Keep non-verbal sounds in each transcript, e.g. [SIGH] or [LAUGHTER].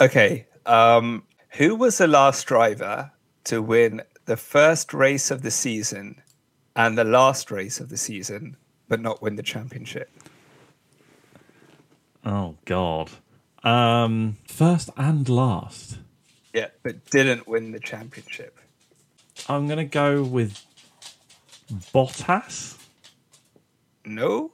Okay. Um, who was the last driver to win the first race of the season and the last race of the season, but not win the championship? Oh God. Um, first and last. Yeah, but didn't win the championship. I'm gonna go with Bottas. No.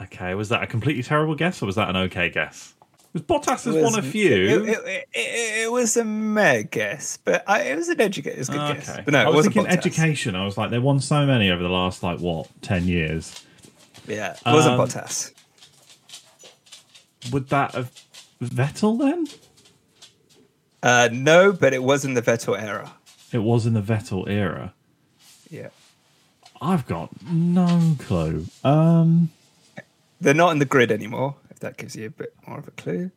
Okay, was that a completely terrible guess or was that an okay guess? Was Bottas has was- a few. It, it, it, it, it was a meh guess, but I, it was an educate. It was good guess. okay. But no, I it was wasn't thinking Bottas. education. I was like, they won so many over the last like what ten years. Yeah, it wasn't Um, Bottas. Would that have Vettel then? Uh, no, but it was in the Vettel era. It was in the Vettel era. Yeah. I've got no clue. Um, They're not in the grid anymore, if that gives you a bit more of a clue.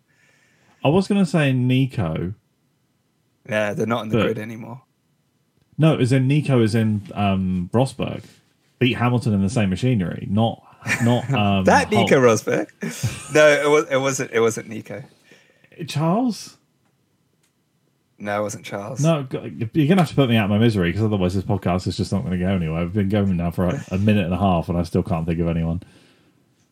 I was going to say Nico. Yeah, they're not in the But- grid anymore. No, as in Nico is in um, Rosberg. Beat Hamilton in the same machinery, not not [LAUGHS] um, That Hulk. Nico Rosberg. [LAUGHS] no, it was it wasn't it wasn't Nico. Charles. No, it wasn't Charles. No, you're gonna have to put me out of my misery because otherwise this podcast is just not going to go anywhere. I've been going now for a, a minute and a half and I still can't think of anyone.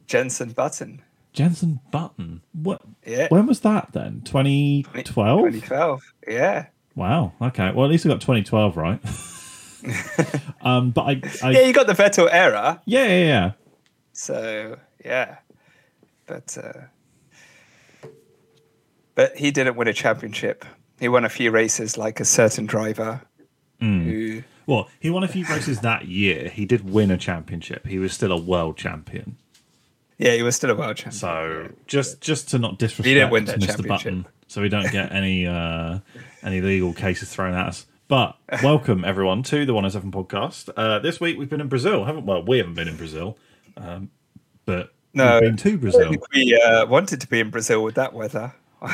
Jensen Button. Jensen Button. What? Yeah. When was that then? 2012. 2012. Yeah. Wow. Okay. Well, at least we got 2012 right. [LAUGHS] um, but I, I Yeah, you got the Vettel era. yeah, yeah, yeah. So yeah, but uh, but he didn't win a championship. He won a few races, like a certain driver Hmm. who. Well, he won a few races that year. He did win a championship. He was still a world champion. Yeah, he was still a world champion. So just just to not disrespect He didn't win that Mr. Button, so we don't get any uh, any legal cases thrown at us. But welcome everyone to the 107 podcast. Uh, this week we've been in Brazil, haven't? Well, we haven't been in Brazil, um, but No. we've been to Brazil. we uh, wanted to be in Brazil with that weather. [LAUGHS]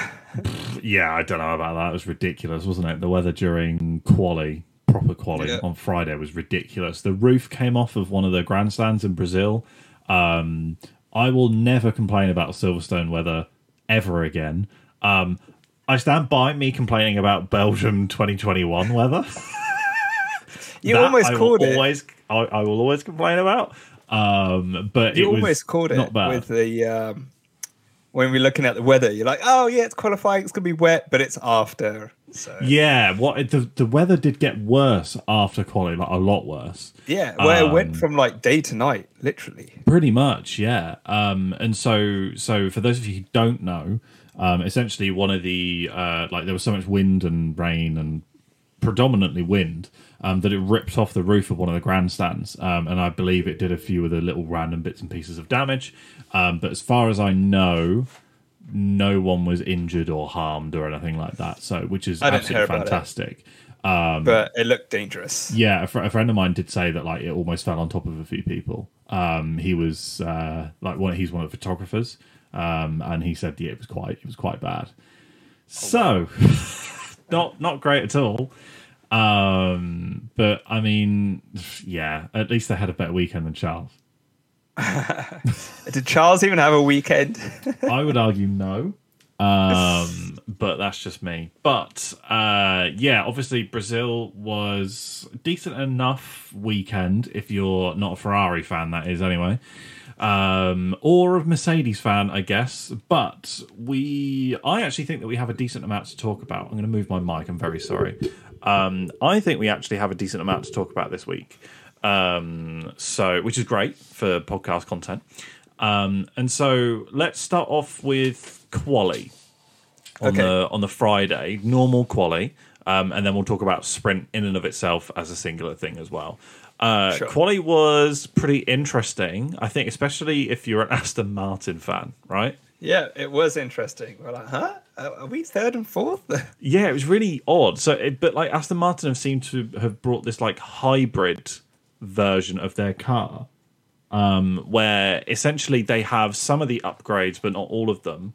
Yeah, I don't know about that. It was ridiculous, wasn't it? The weather during quali, proper quali Yeah. on Friday was ridiculous. The roof came off of one of the grandstands in Brazil. Um, I will never complain about Silverstone weather ever again. Um, I stand by me complaining about Belgium 2021 weather. [LAUGHS] You almost I called it. Always, I, I will always complain about. Um, but you it was almost called it not bad. with the um, when we're looking at the weather. You're like, oh yeah, it's qualifying. It's gonna be wet, but it's after. So Yeah, what the the weather did get worse after quali, like a lot worse. yeah, where it Um, went from like day to night, literally. Pretty much, yeah. Um, and so, so for those of you who don't know, um, essentially one of the uh, like there was so much wind and rain and predominantly wind um, that it ripped off the roof of one of the grandstands, um, and I believe it did a few of the little random bits and pieces of damage. Um, but as far as I know, no one was injured or harmed or anything like that. So, which is I didn't hear absolutely it. fantastic. but it looked dangerous. Yeah, a, fr- a friend of mine did say that like it almost fell on top of a few people. Um, he was uh, like one. He's one of the photographers, um, and he said yeah, it was quite it was quite bad. So, [LAUGHS] not not great at all. Um, but I mean, yeah, at least they had a better weekend than Charles. [LAUGHS] Did Charles even have a weekend? I would argue no. Um, [LAUGHS] but that's just me. But uh, yeah, obviously Brazil was decent enough weekend if you're not a Ferrari fan, that is anyway. Um, or a Mercedes fan, I guess. But we, I actually think that we have a decent amount to talk about. I'm going to move my mic. I'm very sorry. Um, I think we actually have a decent amount to talk about this week. Um, so, which is great for podcast content. Um, and so let's start off with quali on Okay. the on the Friday, normal quali, um, and then we'll talk about sprint in and of itself as a singular thing as well. Uh, Sure. Quali was pretty interesting, I think, especially if you're an [LAUGHS] Aston Martin fan, right? yeah, it was interesting. We're like, huh? Are we third and fourth? [LAUGHS] Yeah, it was really odd. So, it, but like Aston Martin have seemed to have brought this like hybrid version of their car, um, where essentially they have some of the upgrades, but not all of them.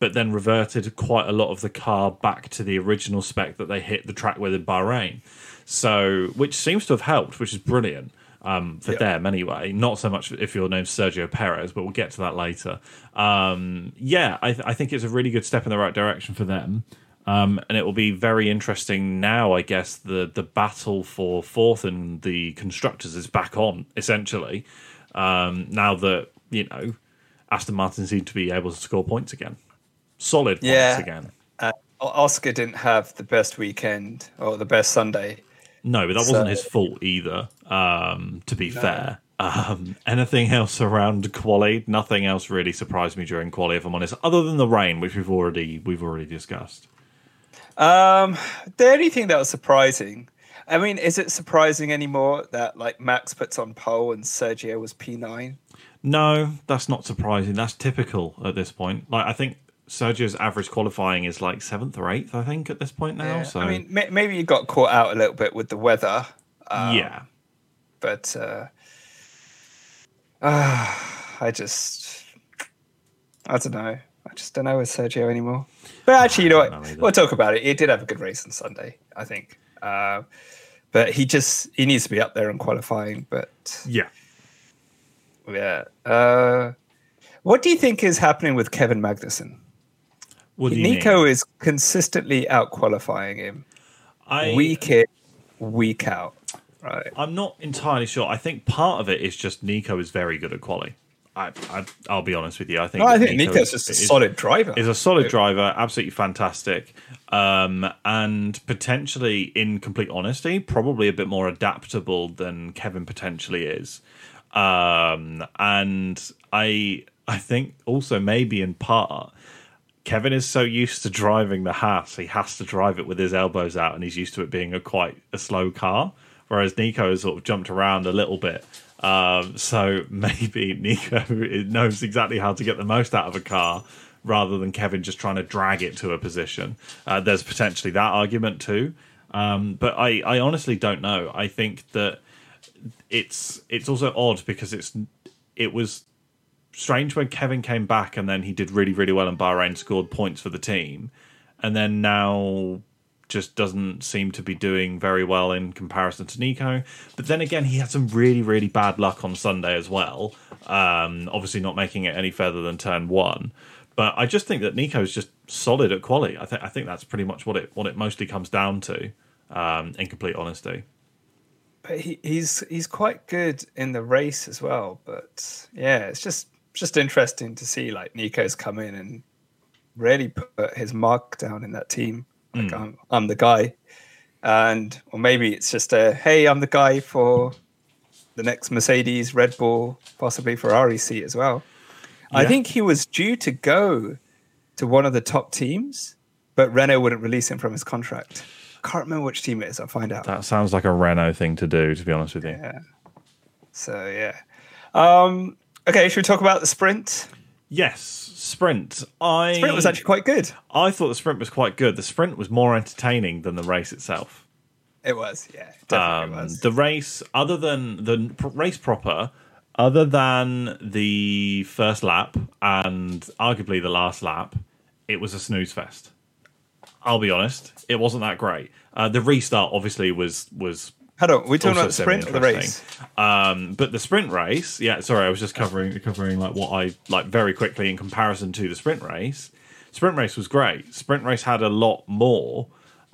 But then reverted quite a lot of the car back to the original spec that they hit the track with in Bahrain. So, which seems to have helped, which is brilliant. um, for Yeah. them anyway. Not so much if your name's Sergio Perez, but we'll get to that later. Um, yeah, I, th- I think it's a really good step in the right direction for them. Um, and it will be very interesting now. I guess the the battle for fourth and the constructors is back on essentially. Um, now that you know Aston Martin seem to be able to score points again, solid points Yeah. again. Uh, Oscar didn't have the best weekend or the best Sunday. No, but that So- wasn't his fault either. Um, to be fair, um, anything else around quali? Nothing else really surprised me during quali, if I'm honest, other than the rain, which we've already we've already discussed. Um, the only thing that was surprising, I mean, is it surprising anymore that like Max puts on pole and Sergio was P nine? No, that's not surprising. That's typical at this point. Like I think Sergio's average qualifying is like seventh or eighth. I think at this point now. so I mean, may- maybe you got caught out a little bit with the weather. Um, yeah, but uh, uh, [SIGHS] I just, I don't know. I just don't know with Sergio anymore. But actually, you know what? We'll talk about it. He did have a good race on Sunday, I think. Uh, but he just he needs to be up there in qualifying. But yeah. yeah, uh, what do you think is happening with Kevin Magnussen? What do you Nico mean? is consistently out qualifying him I, week in, week out. Right. I'm not entirely sure. I think part of it is just Nico is very good at quali. I, I I'll be honest with you. I think No, I think Nico Nico's is- just a is- solid driver. is a solid driver, absolutely fantastic, um, and potentially, in complete honesty, probably a bit more adaptable than Kevin potentially is. Um, and I, I think also maybe in part, Kevin is so used to driving the Haas, he has to drive it with his elbows out, and he's used to it being a quite a slow car. Whereas Nico has sort of jumped around a little bit. Um, so maybe [LAUGHS] Nico knows exactly how to get the most out of a car rather than Kevin just trying to drag it to a position. Uh, there's potentially that argument too. Um, but I, I honestly don't know. I think that it's it's also odd because it's it was strange when Kevin came back and then he did really really well in Bahrain, scored points for the team, and then now just doesn't seem to be doing very well in comparison to Nico. But then again, he had some really really bad luck on Sunday as well. Um, obviously, not making it any further than turn one. But I just think that Nico is just solid at quality. I think I think that's pretty much what it what it mostly comes down to. Um, in complete honesty. but he, he's he's quite good in the race as well. But yeah, it's just just interesting to see like Nico's come in and really put his mark down in that team. Like I'm, I'm the guy, and or maybe it's just a hey, I'm the guy for the next Mercedes, Red Bull, possibly Ferrari seat as well. I think he was due to go to one of the top teams, but Renault wouldn't release him from his contract. Can't remember which team it is. I'll find out. That sounds like a Renault thing to do, to be honest with you. Yeah. So yeah. Um, okay, should we talk about the sprint? Yes, sprint. I Sprint was actually quite good. I thought the sprint was quite good. The sprint was more entertaining than the race itself. It was, yeah, definitely Um, was. the race, other than the race proper, other than the first lap and arguably the last lap, it was a snooze fest. I'll be honest, it wasn't that great. Uh, the restart obviously was was Hold on, we're talking about the sprint or the race? Um, but the sprint race, yeah. Sorry, I was just covering covering like what I like very quickly in comparison to the sprint race. Sprint race was great. Sprint race had a lot more,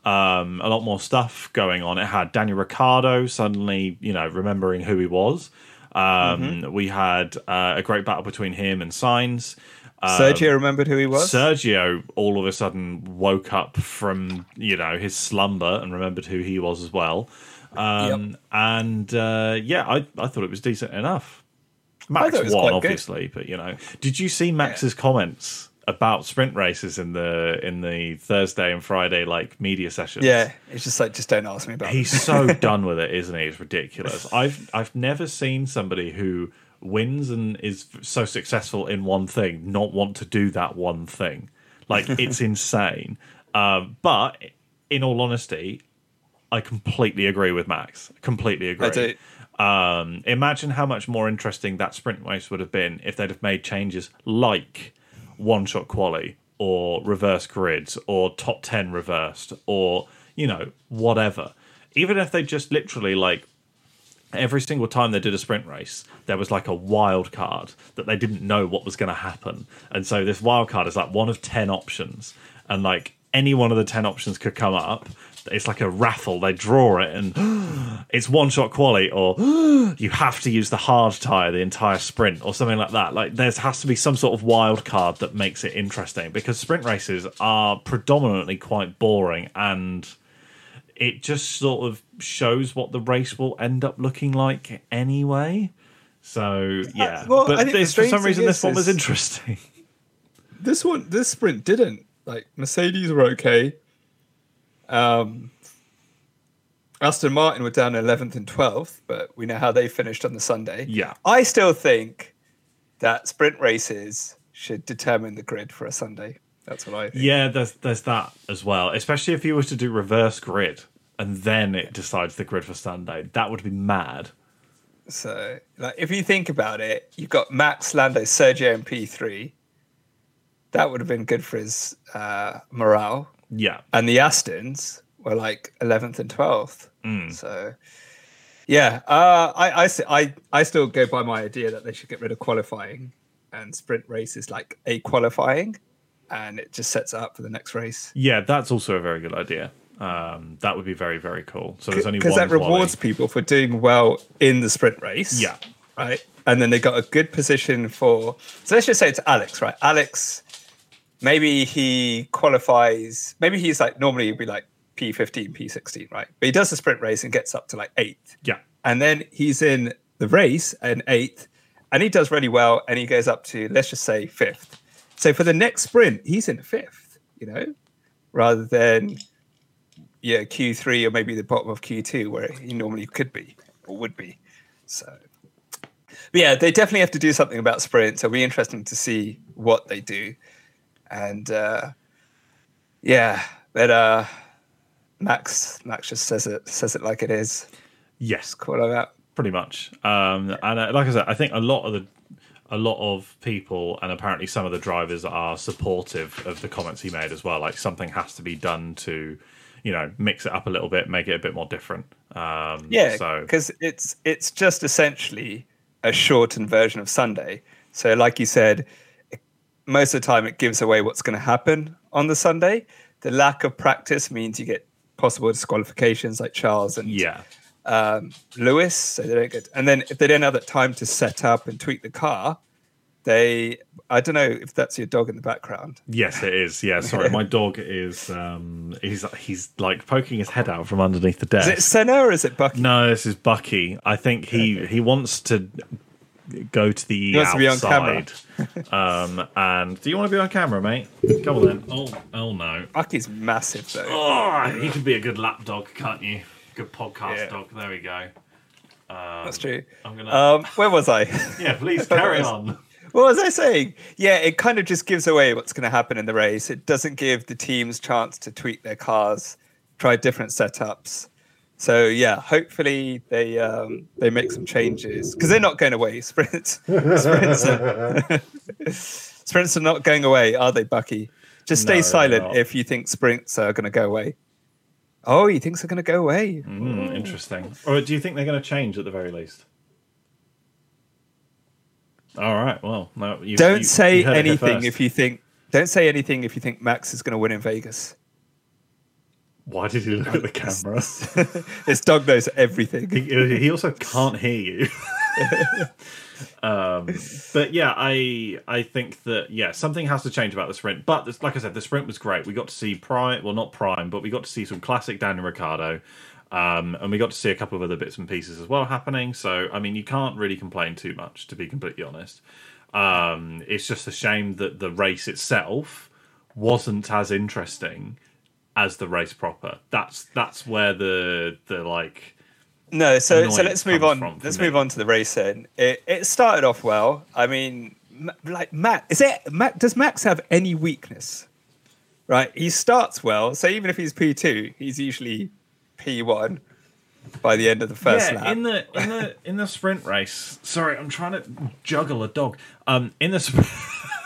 um, a lot more stuff going on. It had Daniel Ricciardo suddenly, you know, remembering who he was. Um, Mm-hmm. We had uh, a great battle between him and Sainz. Sergio remembered who he was. Sergio all of a sudden woke up from you know his slumber and remembered who he was as well. Um, And uh, yeah, I, I thought it was decent enough. Max thought it was won, quite good. obviously, but you know, did you see Max's comments about sprint races in the in the Thursday and Friday like media sessions? yeah, it's just like just don't ask me about. It. He's so [LAUGHS] done with it, isn't he? It's ridiculous. [LAUGHS] I've I've never seen somebody who wins and is so successful in one thing not want to do that one thing. Like it's [LAUGHS] insane. Um, but in all honesty, I completely agree with Max. Completely agree. I do. Um, imagine how much more interesting that sprint race would have been if they'd have made changes like one shot quali or reverse grids or top 10 reversed or, you know, whatever. Even if they just literally like every single time they did a sprint race, there was like a wild card that they didn't know what was going to happen. And so this wild card is like one of 10 options. And like any one of the 10 options could come up. It's like a raffle. They draw it and [GASPS] it's one shot quality, or [GASPS] you have to use the hard tire the entire sprint, or something like that. Like there has to be some sort of wild card that makes it interesting because sprint races are predominantly quite boring and it just sort of shows what the race will end up looking like anyway. So uh, yeah, well, I but this, for some reason this is- one was interesting. [LAUGHS] This one, this sprint didn't. Like Mercedes were okay. Um, Aston Martin were down 11th and 12th, but we know how they finished on the Sunday. Yeah. I still think that sprint races should determine the grid for a Sunday. That's what I think. Yeah, there's there's that as well. Especially if you were to do reverse grid and then it decides the grid for Sunday, that would be mad. So, like, if you think about it, you've got Max Lando, Sergio, and P3. That would have been good for his uh, morale. Yeah, and the Astons were like 11th and 12th. Mm. So, yeah, uh, I still go by my idea that they should get rid of qualifying and sprint races like a qualifying, and it just sets it up for the next race. yeah, that's also a very good idea. Um, that would be very very cool. So there's only Because that rewards people for doing well in the sprint race. Yeah. Right. And then they got a good position for. So let's just say it's Alex, right? Alex, maybe he qualifies. Maybe he's like normally he'd be like P15, P16, right? But he does the sprint race and gets up to like eighth. Yeah, And then he's in the race and eighth and he does really well and he goes up to, let's just say, fifth. So for the next sprint, he's in fifth, you know, rather than, yeah, Q3 or maybe the bottom of Q2 where he normally could be or would be. So, but yeah, they definitely have to do something about sprints. It'll be interesting to see what they do. And uh, yeah, but uh, Max, Max just says it, says it like it is. yes, Call him out. pretty much. Um, and uh, like I said, I think a lot of the a lot of people and apparently some of the drivers are supportive of the comments he made as well. Like something has to be done to, you know, mix it up a little bit, make it a bit more different. Um, Yeah, So because it's it's just essentially a shortened version of Sunday. So, like you said, most of the time it gives away what's going to happen on the Sunday. The lack of practice means you get possible disqualifications, like Charles and yeah, um, Lewis. So they don't get, and then if they don't have that time to set up and tweak the car, they I don't know if that's your dog in the background. yes, it is. Yeah, sorry, my [LAUGHS] dog is um, he's he's like poking his head out from underneath the desk Is it Senna or is it Bucky? No, this is Bucky. I think he he wants to go to the He wants to be on camera. outside. [LAUGHS] um, and do you want to be on camera, mate? Come on then. Oh, oh no. Bucky's massive though. Oh, he could be a good lap dog, can't you? Good podcast Yeah. dog. There we go. That's true. I'm gonna. Um, where was I? [LAUGHS] yeah, please [LAUGHS] carry on. What was I saying? Yeah, it kind of just gives away what's going to happen in the race. It doesn't give the teams chance to tweak their cars, try different setups. So yeah, hopefully they um, they make some changes because they're not going away. [LAUGHS] Sprints, sprints, are, [LAUGHS] sprints are not going away, are they, Bucky? Just stay No, silent if you think sprints are going to go away. Oh, he thinks they're going to go away. Mm, interesting. Or do you think they're going to change at the very least? All right. Well, no. You, Don't you- say you heard it here anything if you think. Don't say anything if you think Max is going to win in Vegas. Why did he look at the camera? [LAUGHS] This dog knows everything. he, he also can't hear you. [LAUGHS] um, but yeah, I I think that yeah something has to change about the sprint. But this, like I said, the sprint was great. We got to see prime, well not prime, but we got to see some classic Daniel Ricciardo, um, and we got to see a couple of other bits and pieces as well happening. So I mean, you can't really complain too much, to be completely honest. Um, it's just a shame that the race itself wasn't as interesting as the race proper. That's that's where the the like No, so so let's move on. from Let's move on to the racing. It it started off well. I mean, like Matt, is it Matt? Does Max have any weakness? Right, he starts well. So even if he's P two, he's usually P one by the end of the first yeah, lap. in the in the in the sprint race. Sorry, I'm trying to juggle a dog. Um, in the sp-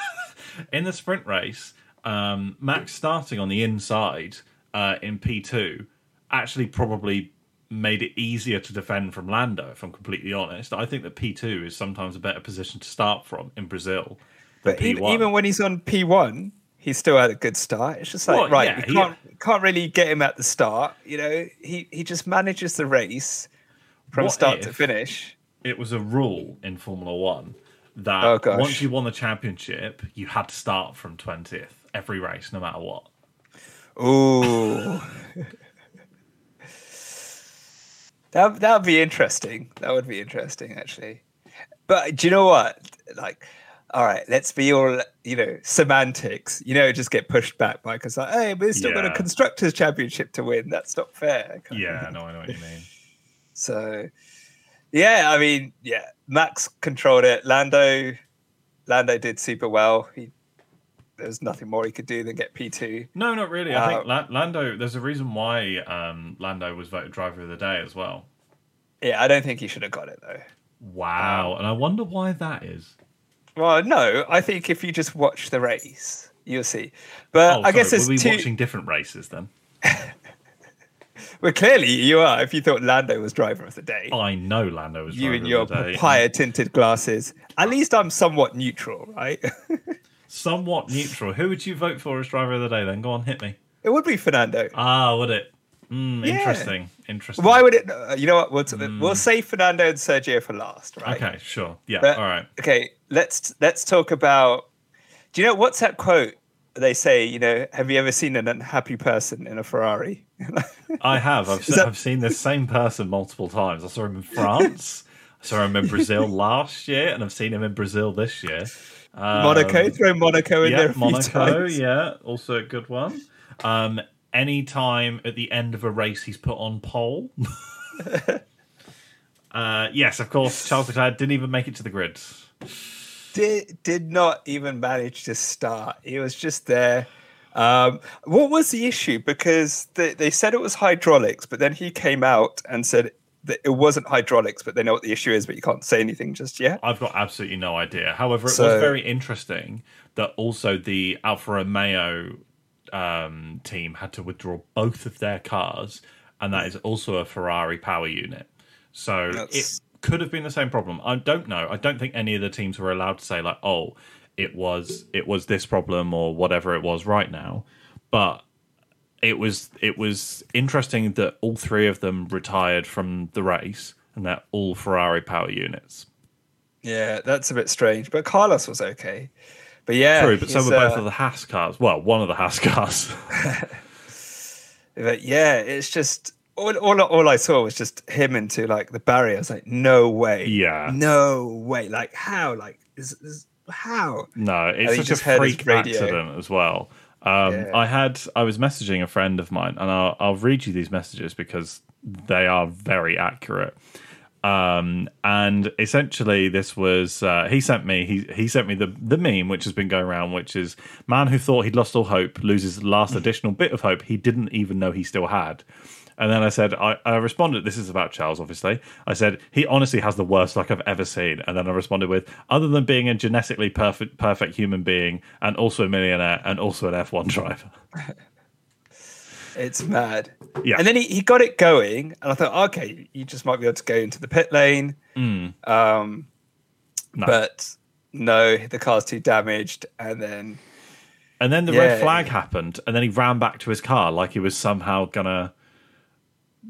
[LAUGHS] in the sprint race, um, Max starting on the inside uh, in P2 actually probably made it easier to defend from Lando. If I'm completely honest, I think that P2 is sometimes a better position to start from in Brazil. But even, even when he's on P1, he still had a good start. It's just like well, right, yeah, you can't he, can't really get him at the start. You know, he he just manages the race from start to finish. It was a rule in Formula One that oh, once you won the championship, you had to start from twentieth every race, no matter what. Ooh. [LAUGHS] that that would be interesting. That would be interesting, actually. But do you know what? Like, all right, let's be all you know semantics. You know, just get pushed back by because like, hey, we're still yeah. got a constructors championship to win. That's not fair. Yeah, no, I know what you mean. [LAUGHS] so, yeah, I mean, yeah, Max controlled it. Lando, Lando did super well. He there's nothing more he could do than get P2. No, not really. I think uh, Lando, there's a reason why um, Lando was voted driver of the day as well. Yeah, I don't think he should have got it though. Wow. Um, and I wonder why that is. Well, no, I think if you just watch the race, you'll see. But oh, I guess it's we'll be two... watching different races then. [LAUGHS] well, clearly you are. If you thought Lando was driver of the day, I know Lando was. You and your papaya tinted glasses. At least I'm somewhat neutral, right? [LAUGHS] somewhat neutral. Who would you vote for as driver of the day? Then go on, hit me. It would be Fernando. Ah, would it? Mm, yeah. Interesting. Interesting. Why would it? Uh, you know what? We'll, mm. we'll save Fernando and Sergio for last, right? Okay, sure. Yeah. But, all right. Okay. Let's let's talk about. Do you know what's that quote? They say, you know, have you ever seen an unhappy person in a Ferrari? [LAUGHS] I have. I've, that... I've seen this same person multiple times. I saw him in France. [LAUGHS] I saw him in Brazil last year, and I've seen him in Brazil this year. Um, Monaco, throw Monaco in yeah, there. Monaco, yeah, also a good one. Um, anytime at the end of a race he's put on pole. [LAUGHS] uh, yes, of course, Charles Leclerc didn't even make it to the grid. Did did not even manage to start. He was just there. Um, what was the issue? Because they, they said it was hydraulics, but then he came out and said it wasn't hydraulics, but they know what the issue is, but you can't say anything just yet. I've got absolutely no idea. However, it so, was very interesting that also the Alfa Romeo um, team had to withdraw both of their cars, and that is also a Ferrari power unit. So it could have been the same problem. I don't know. I don't think any of the teams were allowed to say like, "Oh, it was it was this problem or whatever it was right now." But it was it was interesting that all three of them retired from the race and they're all Ferrari power units. Yeah, that's a bit strange. But Carlos was okay. But yeah, true. But so were both uh, of the Haas cars. Well, one of the Haas cars. [LAUGHS] [LAUGHS] but yeah, it's just all, all, all I saw was just him into like the barrier. I was like, no way. Yeah. No way. Like how? Like is, is how? No, it's such a freak accident as well. Um, yeah. I had I was messaging a friend of mine, and I'll, I'll read you these messages because they are very accurate. Um, and essentially, this was uh, he sent me he he sent me the the meme which has been going around, which is man who thought he'd lost all hope loses the last [LAUGHS] additional bit of hope he didn't even know he still had. And then I said, I, I responded, this is about Charles, obviously. I said, he honestly has the worst luck I've ever seen. And then I responded with, other than being a genetically perfect, perfect human being and also a millionaire and also an F1 driver. It's mad. Yeah. And then he, he got it going, and I thought, okay, you just might be able to go into the pit lane. Mm. Um, no. But no, the car's too damaged. And then. And then the yeah. red flag happened, and then he ran back to his car like he was somehow gonna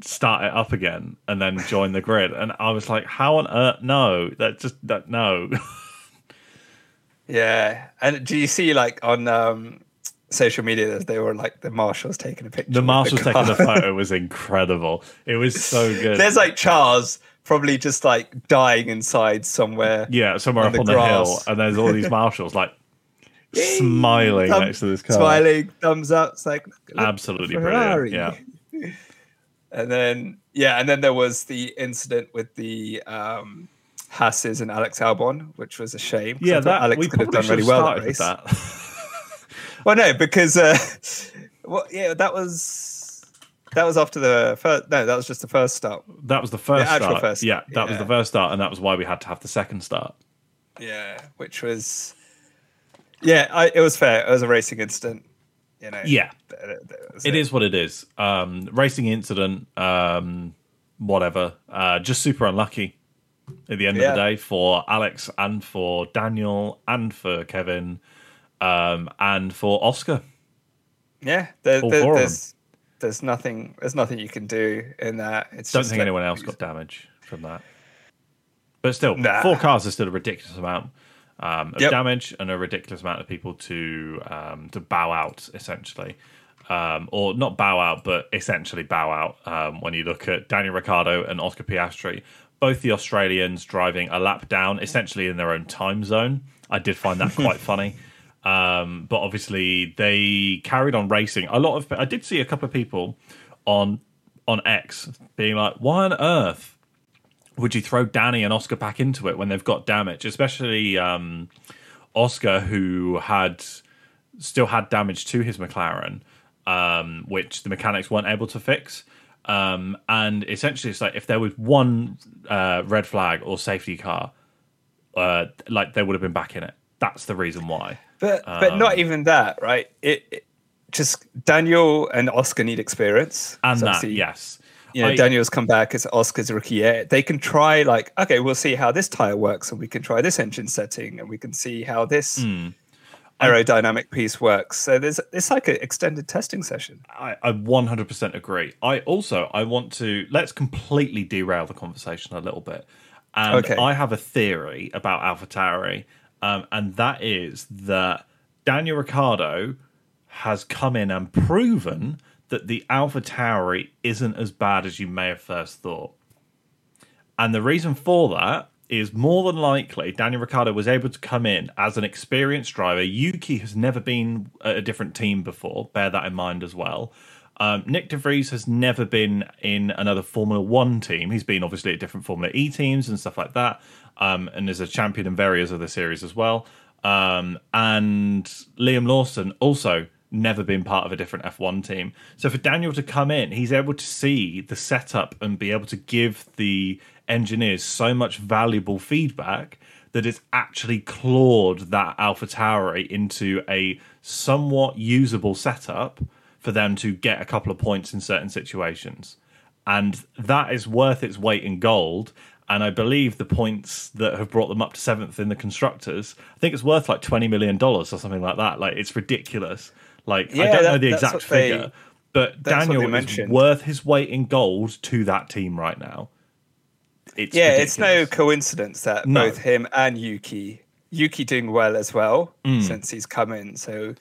start it up again and then join the grid. And I was like, how on earth? No, that just that no. [LAUGHS] yeah, and do you see like on um, social media that they were like the marshals taking a picture? The marshals the taking the [LAUGHS] photo was incredible. It was so good. There's like Charles probably just like dying inside somewhere. Yeah, somewhere up on the hill, and there's all these [LAUGHS] marshals like. smiling Thumb, next to this car, smiling, thumbs up. It's like absolutely Ferrari. brilliant. Yeah, And then yeah, and then there was the incident with the um Hasses and Alex Albon, which was a shame. Yeah, that Alex could have done really well that race. [LAUGHS] That. well, no, because uh, well, yeah, that was that was after the first. No, that was just the first start. That was the first the start. First, yeah, that yeah. was the first start, and that was why we had to have the second start. Yeah, which was yeah, I, it was fair. It was a racing incident. You know, yeah, it is what it is. Um, racing incident. Um, whatever. Uh, just super unlucky at the end Yeah. of the day for Alex and for Daniel and for Kevin um, and for Oscar. Yeah, there, there- there's there's nothing there's nothing you can do in that. It's Don't think like- anyone else got damage from that. But still, Nah. four cars is still a ridiculous amount um, of Yep. damage and a ridiculous amount of people to um, to bow out essentially. Um, or not bow out, but essentially bow out um, when you look at Daniel Ricciardo and Oscar Piastri, both the Australians driving a lap down, essentially in their own time zone. I did find that quite [LAUGHS] funny. Um, but obviously, they carried on racing. A lot of I did see a couple of people on on X being like, "Why on earth would you throw Danny and Oscar back into it when they've got damage?" Especially um, Oscar, who had still had damage to his McLaren, um, which the mechanics weren't able to fix. Um, and essentially, it's like if there was one uh, red flag or safety car, uh, like they would have been back in it. That's the reason why. But but Um, not even that, right? It, it just Daniel and Oscar need experience. And So that, yes. You know, I- Daniel's come back as Oscar's rookie year. They can try like, okay, we'll see how this tire works, and we can try this engine setting, and we can see how this Hmm. aerodynamic piece works. So there's it's like an extended testing session. I, I 100% agree. I also I want to let's completely derail the conversation a little bit. And Okay. I have a theory about AlphaTauri, um, and that is that Daniel Ricciardo has come in and proven that the AlphaTauri isn't as bad as you may have first thought. And the reason for that is more than likely Daniel Ricciardo was able to come in as an experienced driver. Yuki has never been a different team before, bear that in mind as well. Um, Nyck De Vries has never been in another Formula One team. He's been obviously at different Formula E teams and stuff like that, um, and is a champion in various other series as well. Um, and Liam Lawson also never been part of a different F1 team. So for Daniel to come in, he's able to see the setup and be able to give the engineers so much valuable feedback that it's actually clawed that Alpha Tauri into a somewhat usable setup for them to get a couple of points in certain situations. And that is worth its weight in gold. And I believe the points that have brought them up to seventh in the constructors, I think it's worth like twenty million dollars or something like that. Like it's ridiculous. Like I don't know the exact what they- figure, but Daniel is mentioned. worth his weight in gold to that team right now. It's Yeah, it's no coincidence that No. both him and Yuki, Yuki doing well as well Mm. since he's come in. So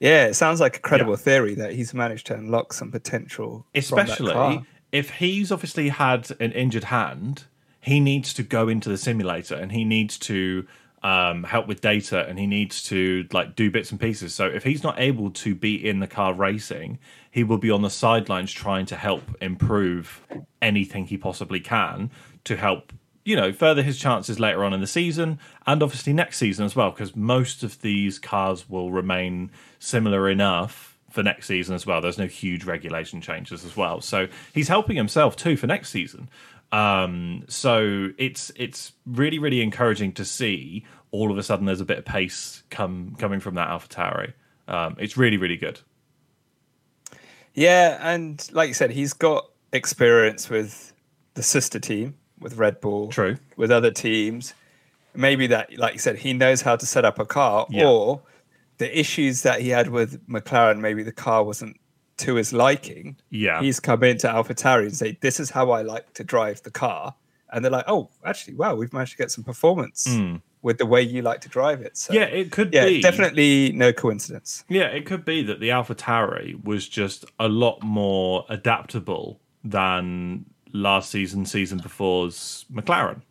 yeah, it sounds like a credible Yeah. theory that he's managed to unlock some potential. that especially if he's obviously had an injured hand he needs to go into the simulator and he needs to um, help with data and he needs to like do bits and pieces so if he's not able to be in the car racing he will be on the sidelines trying to help improve anything he possibly can to help you know further his chances later on in the season and obviously next season as well because most of these cars will remain similar enough for next season as well. There's no huge regulation changes as well, so he's helping himself too for next season. Um, so it's it's really really encouraging to see all of a sudden there's a bit of pace come coming from that Alpha Tauri. Um, it's really really good. Yeah, and like you said, he's got experience with the sister team, with Red Bull, True. with other teams. Maybe that, like you said, he knows how to set up a car, Yeah. or the issues that he had with McLaren, maybe the car wasn't to his liking. Yeah. He's come into AlphaTauri and say, "This is how I like to drive the car," and they're like, "Oh, actually, wow, we've managed to get some performance hmm. with the way you like to drive it." So. Yeah, it could yeah, be definitely no coincidence. Yeah, it could be that the Alpha Tauri was just a lot more adaptable than last season, season before's McLaren.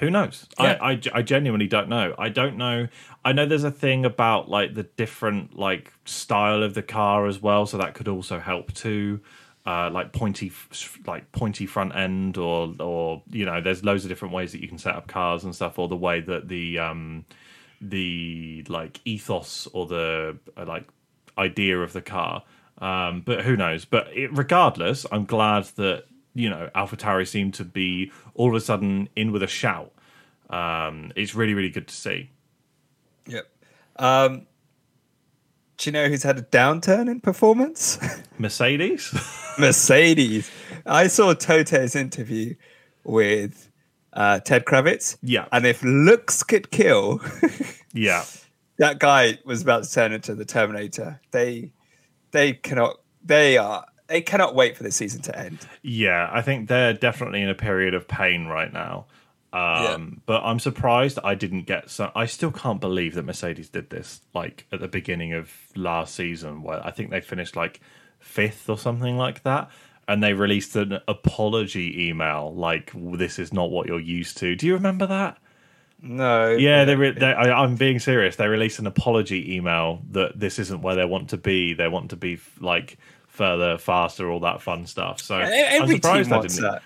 Who knows? Yeah. I, I, I genuinely don't know. I don't know. I know there's a thing about like the different like style of the car as well, so that could also help too. Uh, like pointy, like pointy front end, or or you know, there's loads of different ways that you can set up cars and stuff, or the way that the um, the like ethos or the uh, like idea of the car. Um, but who knows? But it, regardless, I'm glad that you know AlphaTauri seem to be all of a sudden in with a shout. Um, it's really really good to see. Yep. Um, do you know who's had a downturn in performance? [LAUGHS] Mercedes. Mercedes. I saw Toto's interview with uh, Ted Kravitz. Yeah. And if looks could kill, [LAUGHS] Yeah. that guy was about to turn into the Terminator. They they cannot they are they cannot wait for the season to end. Yeah, I think they're definitely in a period of pain right now. Um, But I'm surprised I didn't get some. I still can't believe that Mercedes did this like at the beginning of last season, where I think they finished like fifth or something like that. And they released an apology email like, this is not what you're used to. Do you remember that? No. Yeah, they, re- they I, I'm being serious. They released an apology email that this isn't where they want to be. They want to be like further, faster, all that fun stuff. So I'm Every team surprised I didn't. that.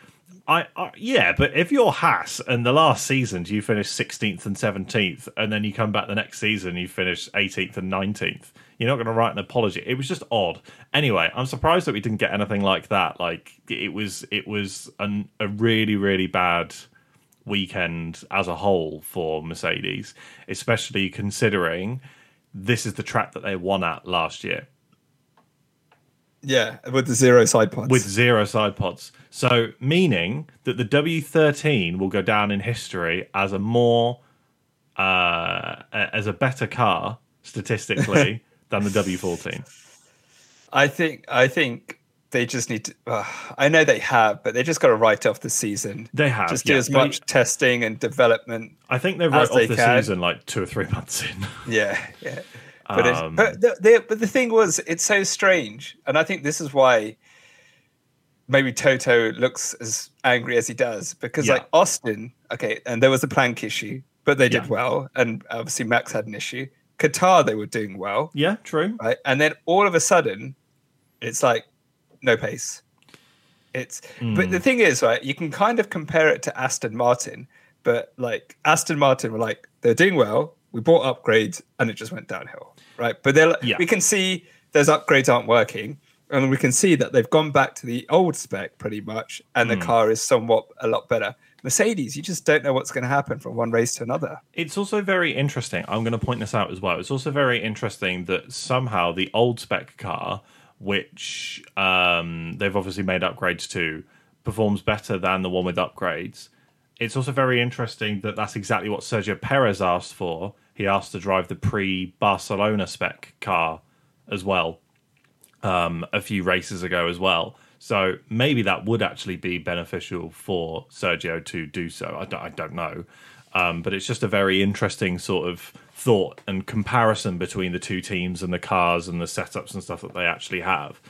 I, I yeah, but if you're Haas and the last season you finish 16th and 17th, and then you come back the next season you finish 18th and 19th, you're not going to write an apology. It was just odd. Anyway, I'm surprised that we didn't get anything like that. Like it was, it was an, a really, really bad weekend as a whole for Mercedes, especially considering this is the track that they won at last year Yeah, with the zero side pods. with zero side pods. So, meaning that the W13 will go down in history as a more, uh, as a better car statistically [LAUGHS] than the W14. I think I think they just need to. Uh, I know they have, but they just got to write off the season. They have, just do yeah. as They- much testing and development. I think they wrote As off they the can. season like two or three months in. Yeah, [LAUGHS] yeah. But, Um, but the, the but the thing was, it's so strange, and I think this is why maybe Toto looks as angry as he does because Yeah. like Austin, okay, and there was a plank issue, but they did Yeah. well, and obviously Max had an issue. Qatar, they were doing well, yeah, true. right? And then all of a sudden, it's like no pace. It's but Hmm. the thing is, right? You can kind of compare it to Aston Martin, but like Aston Martin were like they're doing well. We bought upgrades, and it just went downhill, right? But Yeah. we can see those upgrades aren't working, and we can see that they've gone back to the old spec pretty much, and Hmm. the car is somewhat a lot better. Mercedes, you just don't know what's going to happen from one race to another. It's also very interesting. I'm going to point this out as well. It's also very interesting that somehow the old spec car, which um, they've obviously made upgrades to, performs better than the one with upgrades. It's also very interesting that that's exactly what Sergio Perez asked for. He asked to drive the pre Barcelona spec car as well um, a few races ago as well. So maybe that would actually be beneficial for Sergio to do so. I don't, I don't know. Um, but it's just a very interesting sort of thought and comparison between the two teams and the cars and the setups and stuff that they actually have.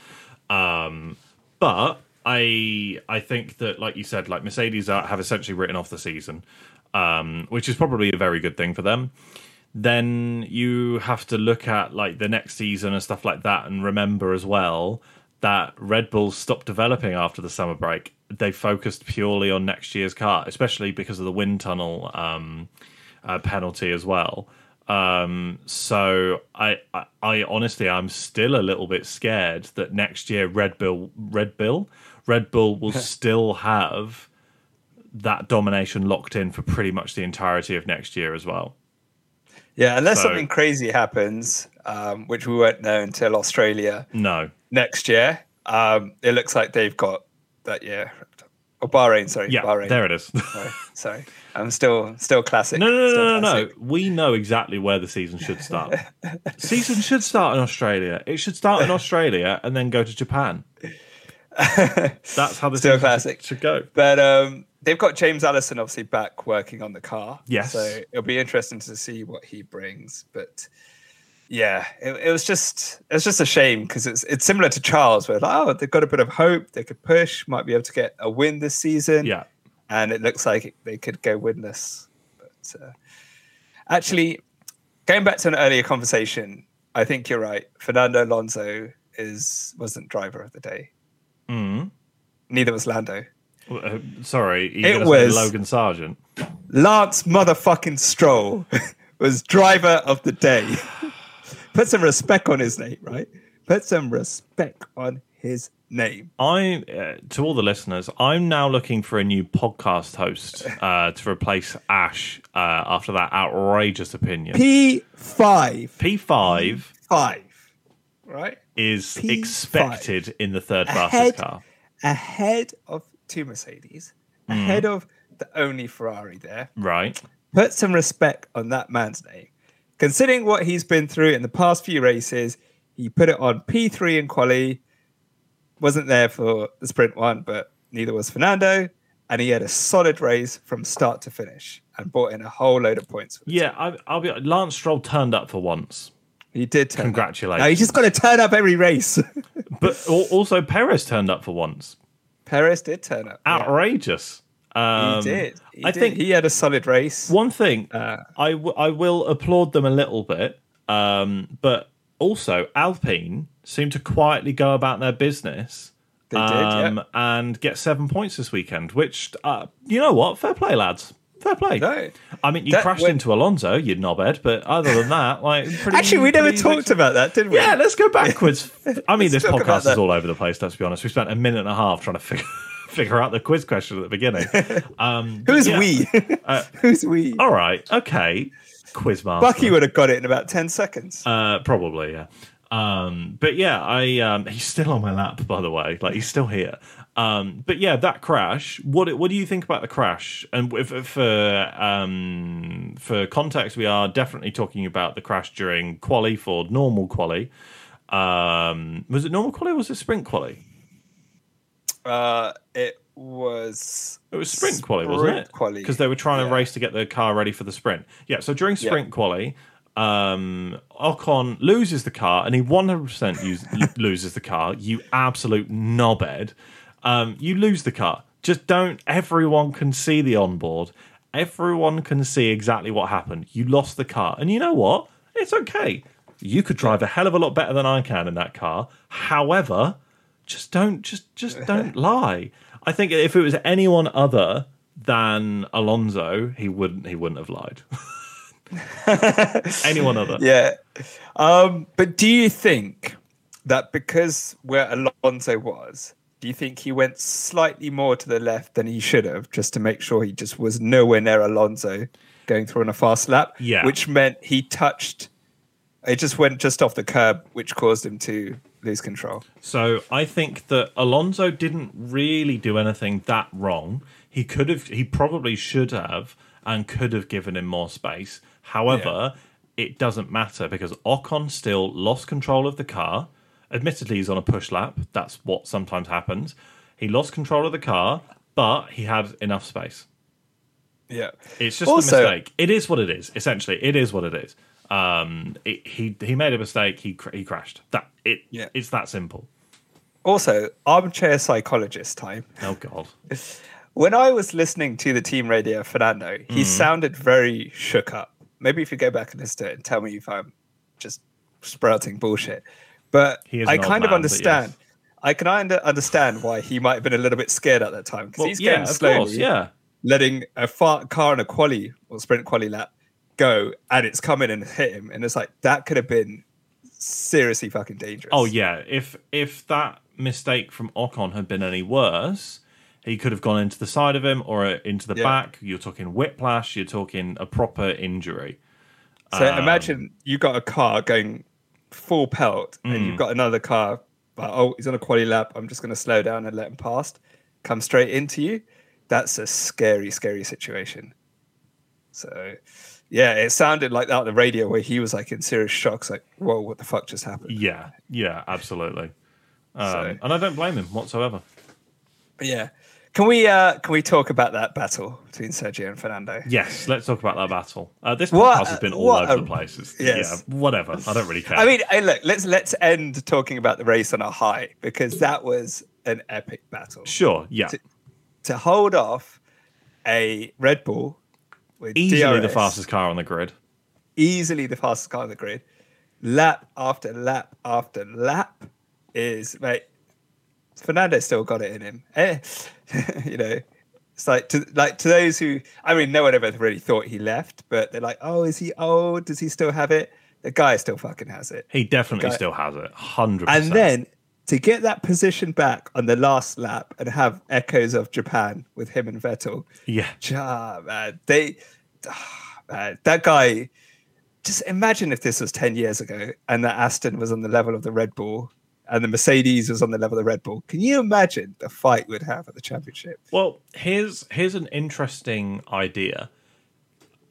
Um, but I I think that, like you said, like Mercedes have essentially written off the season, um, which is probably a very good thing for them then you have to look at like the next season and stuff like that and remember as well that Red Bull stopped developing after the summer break. They focused purely on next year's car, especially because of the wind tunnel um, uh, penalty as well. Um, so I, I, I honestly, I'm still a little bit scared that next year Red Bull, Red Bull, Red Bull will [LAUGHS] still have that domination locked in for pretty much the entirety of next year as well. Yeah, unless So- something crazy happens, um, which we won't know until Australia No, next year. Um, it looks like they've got that year. Or Bahrain, sorry. yeah, Bahrain. there it is. [LAUGHS] Sorry, sorry. I'm still still classic. No, no, no, no, no. We know exactly where the season should start. [LAUGHS] season should start in Australia. It should start in Australia and then go to Japan. [LAUGHS] That's how the Still season classic. should, should go. But um, they've got James Allison obviously back working on the car. Yes. So it'll be interesting to see what he brings. But yeah, it, it was just it was just a shame because it's it's similar to Charles, where like, oh they've got a bit of hope, they could push, might be able to get a win this season. Yeah. and it looks like they could go winless. But uh, actually, going back to an earlier conversation, I think you're right. Fernando Alonso is wasn't driver of the day. Mm. Neither was Lando. Uh, sorry, It was- Logan Sargeant? Lance motherfucking Stroll [LAUGHS] was driver of the day. Put some respect on his name, right? Put some respect on his name. I, uh, to all the listeners, I'm now looking for a new podcast host uh, to replace Ash uh, after that outrageous opinion. P5. P5, Five. Right? is P5. expected in the third Ahead- fastest car. ahead of two Mercedes, Mm. ahead of the only Ferrari there. Right. Put some respect on that man's name. Considering what he's been through in the past few races, he put it on P3 in quali, wasn't there for the sprint one, but neither was Fernando. And he had a solid race from start to finish and brought in a whole load of points. Yeah, I, I'll be. Lance Stroll turned up for once, He did turn up. Congratulations. Now, you just got to turn up every race. [LAUGHS] but also Perez turned up for once. Perez did turn up. Outrageous. Um, he did. He I did. think he had a solid race. One thing Uh, I, w- I will applaud them a little bit, um, but also Alpine seemed to quietly go about their business. They did, yeah. um, and get seven points this weekend. Which uh, you know what, fair play, lads. Fair play. No. I mean, you That crashed went- into Alonso, you knobhead. But other than that, like, [LAUGHS] pretty, Actually, we never talked about that, did we? Yeah, let's go backwards. [LAUGHS] I mean, this podcast is all over the place. Let's be honest. We spent a minute and a half trying to figure [LAUGHS] figure out the quiz question at the beginning. Um, Who's yeah. we? Uh, Who's we? All right, okay, quizmaster. Bucky would have got it in about 10 seconds. Uh, probably, yeah. Um, but yeah, I um, he's still on my lap, by the way. Like he's still here. Um, but yeah, that crash. What what do you think about the crash? And if, for um, for context, we are definitely talking about the crash during quali for normal quali. Um, was it normal quali? or Was it sprint quali? Uh, it was. It was sprint quali, wasn't it? Sprint Because they were trying to race to get the car ready for the sprint. Yeah. So during Yeah. sprint quali, um, Ocon loses the car, and he one hundred percent [LAUGHS] loses the car. You absolute knobhead. Um, you lose the car. Just don't. Everyone can see the onboard. Everyone can see exactly what happened. You lost the car, and you know what? It's okay. You could drive a hell of a lot better than I can in that car. However, just don't just just [LAUGHS] don't lie. I think if it was anyone other than Alonso, he wouldn't he wouldn't have lied. [LAUGHS] [LAUGHS] anyone other. Yeah. Um, but do you think that because where Alonso was, do you think he went slightly more to the left than he should have just to make sure he just was nowhere near Alonso going through on a fast lap? Yeah. Which meant he touched, it just went just off the curb, which caused him to lose control. So I think that Alonso didn't really do anything that wrong. He could have, he probably should have, and could have given him more space. However, it doesn't matter because Ocon still lost control of the car. Admittedly, he's on a push lap. That's what sometimes happens. He lost control of the car, but he had enough space. Yeah. It's just Also- a mistake. It is what it is. Essentially, it is what it is. Um, it, he he made a mistake. He cr- he crashed. That it. Yeah. It's that simple. Also, armchair psychologist time. Oh God. [LAUGHS] When I was listening to the team radio, Fernando, he Mm. sounded very shook up. Maybe if you go back and listen to it and tell me if I'm just sprouting bullshit. But I kind of man, but understand. yes. I can under, understand why he might have been a little bit scared at that time because Well, he's yeah, going of slowly, course. Yeah. letting a far, car in a quali or sprint quali lap go, and it's coming and hit him, and it's like that could have been seriously fucking dangerous. Oh yeah. If if that mistake from Ocon had been any worse, he could have gone into the side of him or into the Yeah. back. You're talking whiplash. You're talking a proper injury. So Um, imagine you got a car going full pelt, and Mm. you've got another car. But oh, he's on a quali lap. I'm just going to slow down and let him past. Come straight into you. That's a scary, scary situation. So, yeah, it sounded like that on the radio where he was like in serious shocks. Like, whoa, what the fuck just happened? Yeah. Yeah. Absolutely. Um, So- and I don't blame him whatsoever. Yeah, can we uh can we talk about that battle between Sergio and Fernando? Yes, let's talk about that battle. Uh, this What podcast has been all over a- the place. It's- Yes. Yeah, whatever. I don't really care. I mean, hey, look, let's let's end talking about the race on a high because that was an epic battle. sure, yeah, to- to hold off a Red Bull with easily the fastest car on the grid. easily the fastest car on the grid, lap after lap after lap, is mate. Fernando still got it in him. Eh, [LAUGHS] you know, it's like to like to those who I mean, no one ever really thought he left, but they're like, oh, is he old? Does he still have it? The guy still fucking has it. He definitely still has it, hundred. And then to get that position back on the last lap and have echoes of Japan with him and Vettel, yeah, Ah, man, they, ah, man, that guy. Just imagine if this was ten years ago and that Aston was on the level of the Red Bull and the Mercedes was on the level of the Red Bull, can you imagine the fight we'd have at the championship? Well, here's here's an interesting idea,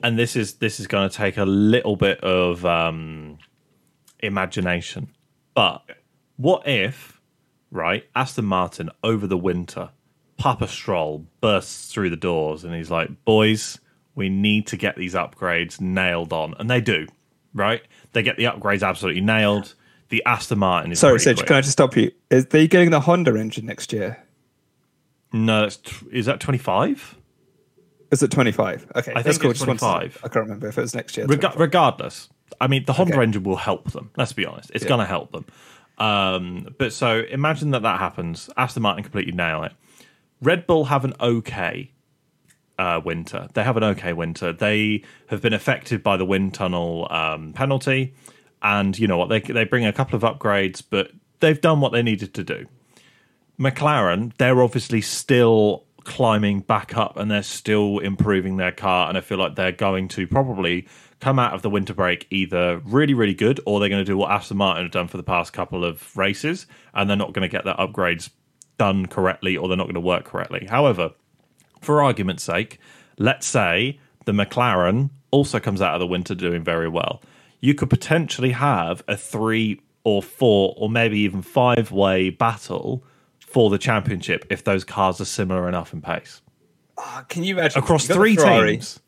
and this is this is going to take a little bit of um, imagination. But what if, right, Aston Martin over the winter, Papa Stroll bursts through the doors and he's like, "Boys, we need to get these upgrades nailed on," and they do, right? They get the upgrades absolutely nailed. The Aston Martin is Sorry, Sage, quick. can I just stop you? Is they getting the Honda engine next year? No, is that twenty five? Is it 25? Okay, I that's think cool. it's to- 25. I can't remember if it was next year. 25. regardless, I mean, the Honda Okay. engine will help them. Let's be honest; it's Yeah. going to help them. Um, but so imagine that that happens. Aston Martin completely nail it. Red Bull have an okay uh, winter. They have an okay winter. They have been affected by the wind tunnel um, penalty, and you know what? They they bring a couple of upgrades, but they've done what they needed to do. McLaren, they're obviously still climbing back up and they're still improving their car. And I feel like they're going to probably come out of the winter break either really, really good or they're going to do what Aston Martin have done for the past couple of races and they're not going to get their upgrades done correctly or they're not going to work correctly. However, for argument's sake, let's say the McLaren also comes out of the winter doing very well. You could potentially have a three or four or maybe even five way battle for the championship if those cars are similar enough in pace Ah, can you imagine across you've got the three teams.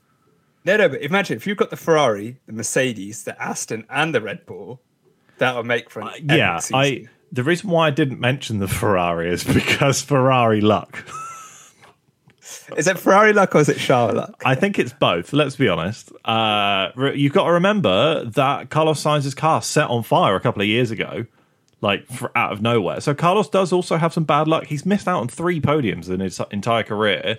No, no, but imagine if you've got the Ferrari, the Mercedes, the Aston, and the Red Bull, that would make for an Uh, Yeah, season. I. The reason why I didn't mention the Ferrari is [LAUGHS] because Ferrari luck. [LAUGHS] Is it Ferrari luck or is it Charles luck? I think it's both. Let's be honest. Uh, you've got to remember that Carlos Sainz's car set on fire a couple of years ago, like for, out of nowhere. So Carlos does also have some bad luck. He's missed out on three podiums in his entire career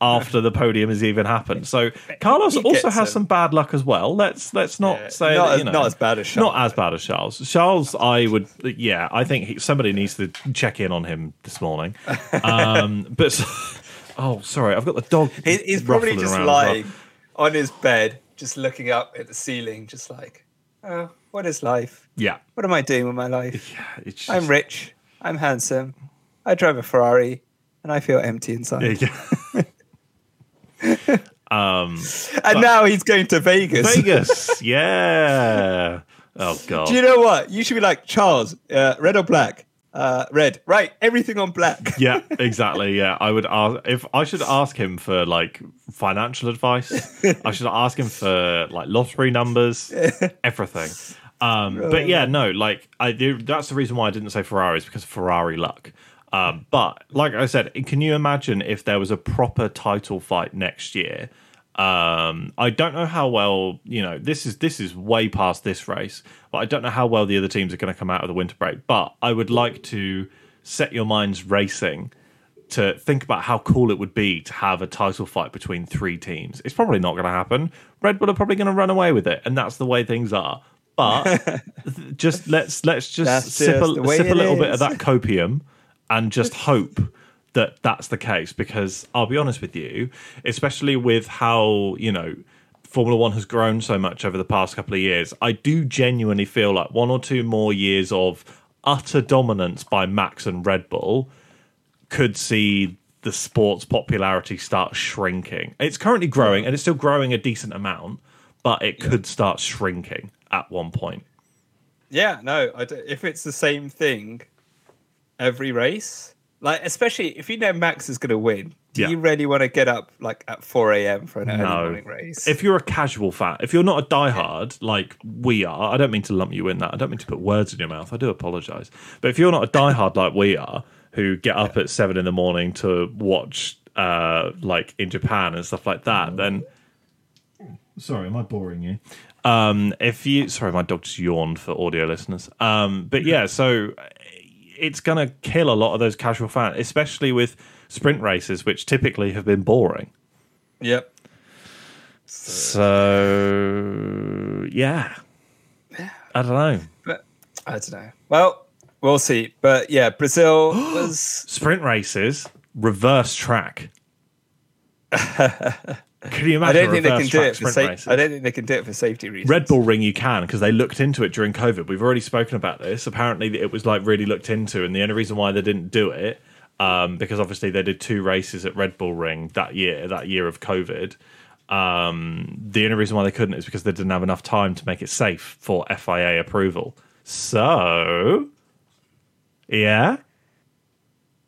after the podium has even happened. So Carlos also has them. some bad luck as well. Let's let's not Yeah, say not that, as- you know, not as bad as Charles. Not as bad as Charles. Charles, I would, yeah, I think he, somebody needs to check in on him this morning. [LAUGHS] Um, but oh, sorry, I've got the dog. He, he's probably just as well. lying on his bed, just looking up at the ceiling, just like, oh, what is life? Yeah, What am I doing with my life? it's just, I'm rich. I'm handsome. I drive a Ferrari, and I feel empty inside. Yeah. [LAUGHS] um, and now he's going to Vegas. Vegas, [LAUGHS] yeah. Oh god. Do you know what? You should be like Charles, uh, red or black? Uh, red. Right. Everything on black. [LAUGHS] yeah, exactly. Yeah, I would ask if I should ask him for like financial advice. I should ask him for like lottery numbers, everything. Um, but yeah, no, like I do. That's the reason why I didn't say Ferrari is because of Ferrari luck. Um, but like I said, can you imagine if there was a proper title fight next year? Um, I don't know how well you know. This is this is way past this race, but I don't know how well the other teams are going to come out of the winter break. But I would like to set your minds racing to think about how cool it would be to have a title fight between three teams. It's probably not going to happen. Red Bull are probably going to run away with it, and that's the way things are. But [LAUGHS] just let's let's just That's sip, just a, sip a it little bit of that copium and just [LAUGHS] hope that that's the case. Because I'll be honest with you, especially with how you know. Formula One has grown so much over the past couple of years. I do genuinely feel like one or two more years of utter dominance by Max and Red Bull could see the sport's popularity start shrinking. It's currently growing and it's still growing a decent amount, but it could start shrinking at one point. Yeah, no. I if it's the same thing every race, like especially if you know Max is going to win, do Yeah. you really want to get up like at four a.m. for an early No. morning race? If you're a casual fan, if you're not a diehard like we are, I don't mean to lump you in that. I don't mean to put words in your mouth. I do apologize. But if you're not a diehard like we are, who get up at seven in the morning to watch uh like in Japan and stuff like that, then sorry, am I boring you? Um, if you sorry, my dog just yawned for audio listeners. Um, but yeah, so it's gonna kill a lot of those casual fans, especially with sprint races, which typically have been boring. yep. So yeah, I don't know. But I don't know. Well, we'll see. But yeah, Brazil [GASPS] was Sprint races, reverse track. [LAUGHS] Can you imagine? I don't think they can do it for sprint sa- I don't think they can do it for safety reasons. Red Bull Ring, you can because they looked into it during COVID. We've already spoken about this. Apparently, it was like really looked into, and the only reason why they didn't do it, um, because obviously they did two races at Red Bull Ring that year, that year of COVID. Um, the only reason why they couldn't is because they didn't have enough time to make it safe for FIA approval. So, yeah,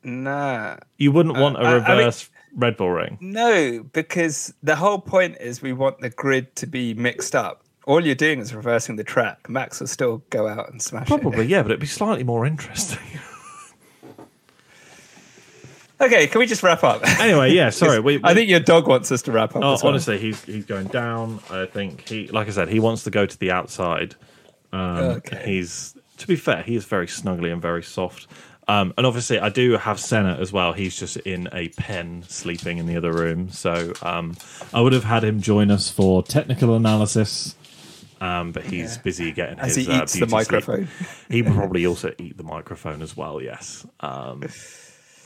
Nah. you wouldn't want a I mean- reverse Red Bull Ring. No, because the whole point is we want the grid to be mixed up. All you're doing is reversing the track. Max will still go out and smash Probably, it. [LAUGHS] yeah, but it'd be slightly more interesting. [LAUGHS] Okay, can we just wrap up? [LAUGHS] anyway, yeah, sorry. We, I think your dog wants us to wrap up. Oh, well. honestly, he's he's going down. I think he, like I said, he wants to go to the outside. Um, Okay. He's, to be fair, he is very snuggly and very soft. Um, and obviously, I do have Senna as well. He's just in a pen, sleeping in the other room. So um, I would have had him join us for technical analysis, um, but he's busy getting As his he uh, eats the microphone. He would [LAUGHS] probably also eat the microphone as well. Yes. Um,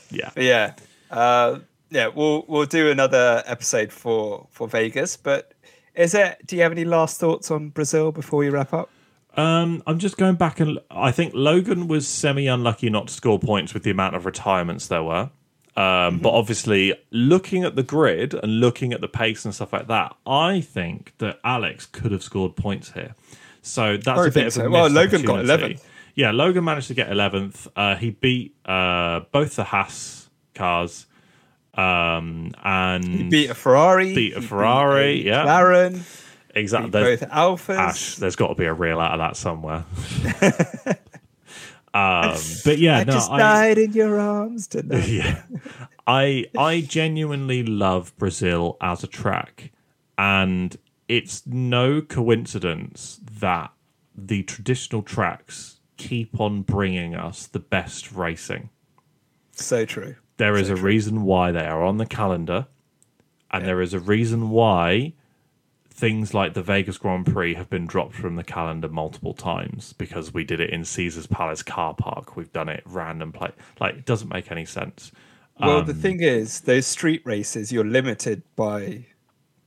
yeah. yeah, uh, yeah. We'll we'll do another episode for for Vegas. But is there? Do you have any last thoughts on Brazil before we wrap up? Um, I'm just going back and I think Logan was semi unlucky not to score points with the amount of retirements there were. Um, But obviously, looking at the grid and looking at the pace and stuff like that, I think that Alex could have scored points here. So that's I a bit of a so. Well, Logan got 11th. Yeah, Logan managed to get 11th. Uh, he beat uh, both the Haas cars um, and Beat a Ferrari. Beat a he Ferrari, a yeah. McLaren. Exactly. There's- both Alphas. Ash, there's got to be a reel out of that somewhere. [LAUGHS] um, but yeah, I no, just I, died in your arms tonight. yeah, I I genuinely love Brazil as a track, and it's no coincidence that the traditional tracks keep on bringing us the best racing. So true. There is a reason why they are on the calendar, and there is a reason why things like the Vegas Grand Prix have been dropped from the calendar multiple times because we did it in Caesar's Palace car park. We've done it random play. Like it doesn't make any sense. Well, Um, the thing is, those street races, you're limited by the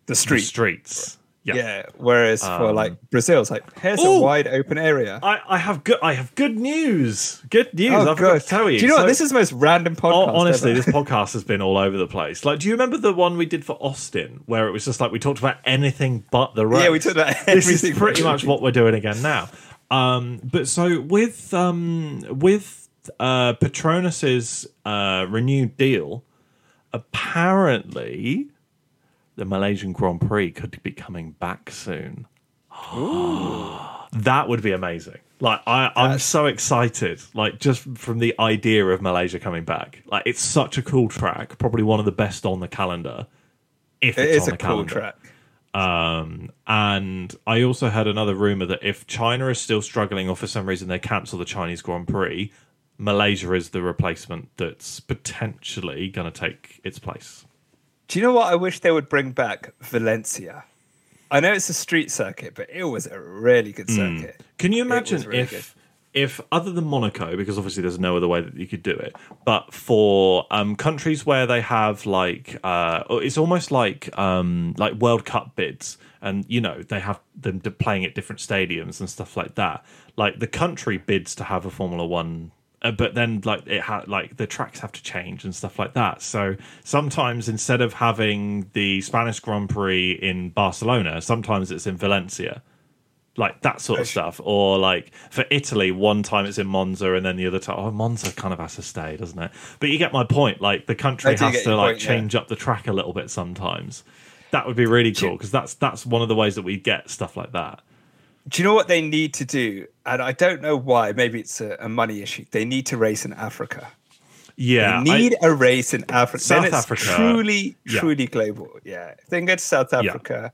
The street. streets. Yeah. Yeah. Whereas for like Brazil, it's like here's Ooh. a wide open area. I, I have good I have good news. Good news. oh, I've got good. to tell you. Do you know So- what? This is the most random podcast. honestly, this podcast has been all over the place. Like, do you remember the one we did for Austin, where it was just like we talked about anything but the race? Yeah, we talked about This is pretty much what we're doing again now. Um, but so with um, with uh, Petronas's uh, renewed deal, apparently the Malaysian Grand Prix could be coming back soon. [GASPS] that would be amazing. Like I, I'm so excited. Like just from the idea of Malaysia coming back. Like it's such a cool track. Probably one of the best on the calendar. If it it's is on a the cool calendar. track. Um, and I also heard another rumor that if China is still struggling, or for some reason they cancel the Chinese Grand Prix, Malaysia is the replacement that's potentially going to take its place. Do you know what I wish they would bring back? Valencia. I know it's a street circuit, but it was a really good circuit. Can you imagine really if, good. if other than Monaco, because obviously there's no other way that you could do it, but for um, countries where they have like, uh, it's almost like um, like World Cup bids, and you know they have them playing at different stadiums and stuff like that. Like the country bids to have a Formula One. Uh, but then, like it ha- like the tracks have to change and stuff like that. So sometimes instead of having the Spanish Grand Prix in Barcelona, sometimes it's in Valencia like that sort of stuff. Or like for Italy, one time it's in Monza, and then the other time, oh, Monza kind of has to stay, doesn't it? But you get my point. Like the country has to like point, yeah. change up the track a little bit sometimes. That would be really cool because that's that's one of the ways that we get stuff like that. Do you know what they need to do? And I don't know why. Maybe it's a, a money issue. They need to race in Africa. Yeah, They need a race in Africa. South then it's Africa, truly, yeah. truly global. Yeah. If they can get to South Africa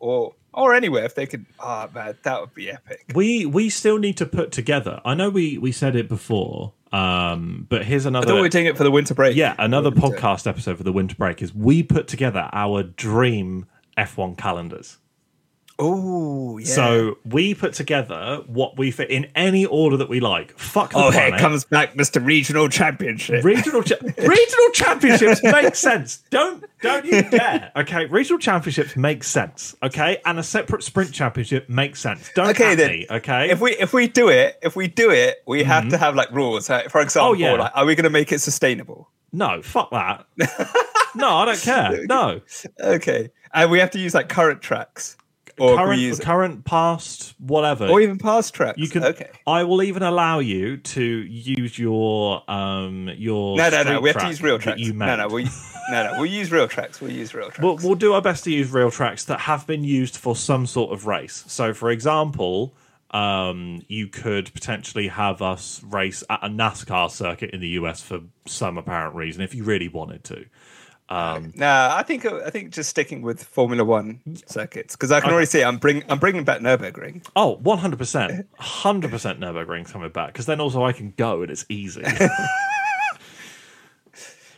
or or anywhere, if they could, oh man, that would be epic. we we still need to put together. I know we we said it before, um, but here's another. I thought we were doing it for the winter break. Yeah, another What we were doing. podcast episode for the winter break is we put together our dream F1 calendars. Oh, yeah. So we put together what we fit in any order that we like. Fuck the oh, planet. here comes back Mr. Regional Championship. Regional cha- [LAUGHS] regional championships make sense. Don't don't you dare. Okay, regional championships make sense. Okay, and a separate sprint championship makes sense. Don't okay, then. me, okay, If we if we do it, if we do it, we have mhm. to have like rules. For example. Oh, yeah. like, are we going to make it sustainable? no, fuck that. [LAUGHS] no, I don't care. No, Okay, and we have to use like current tracks, or current, current, past, whatever. or even past tracks. you can. Okay. I will even allow you to use your um your. No, no, no. We have to use real tracks. You No, made. no, we [LAUGHS] no, no. We'll use real tracks. We'll use real tracks. We'll, we'll do our best to use real tracks that have been used for some sort of race. So, for example, um, you could potentially have us race at a NASCAR circuit in the US for some apparent reason if you really wanted to. Um, Nah, I think I think just sticking with Formula One circuits because I can already see I'm bring I'm bringing back Nurburgring. oh, 100%. 100% Nürburgring's coming back because then also I can go and it's easy. [LAUGHS] [LAUGHS]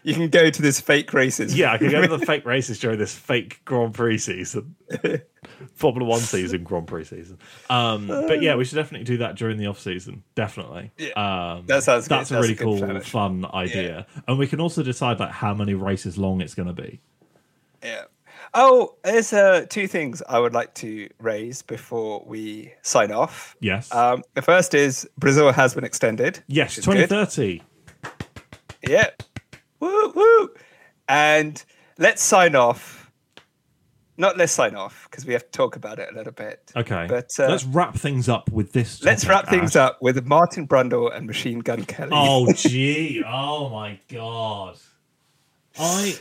You can go to this fake races. yeah, I can go to the [LAUGHS] fake races during this fake Grand Prix season. Formula One season, Grand Prix season. Um, but yeah, we should definitely do that during the off season. Definitely. Um, That sounds good. That's a That's really a cool, fun idea. And we can also decide like how many races long it's going to be. Yeah. Oh, there's uh, two things I would like to raise before we sign off. Yes. Um, the first is Brazil has been extended. yes, which is good. 2030. Yeah. Woo woo. And let's sign off. Not let's sign off because we have to talk about it a little bit. Okay. But uh, let's wrap things up with this. let's topic, wrap things up with Martin Brundle and Machine Gun Kelly. Oh [LAUGHS] gee! Oh my god! I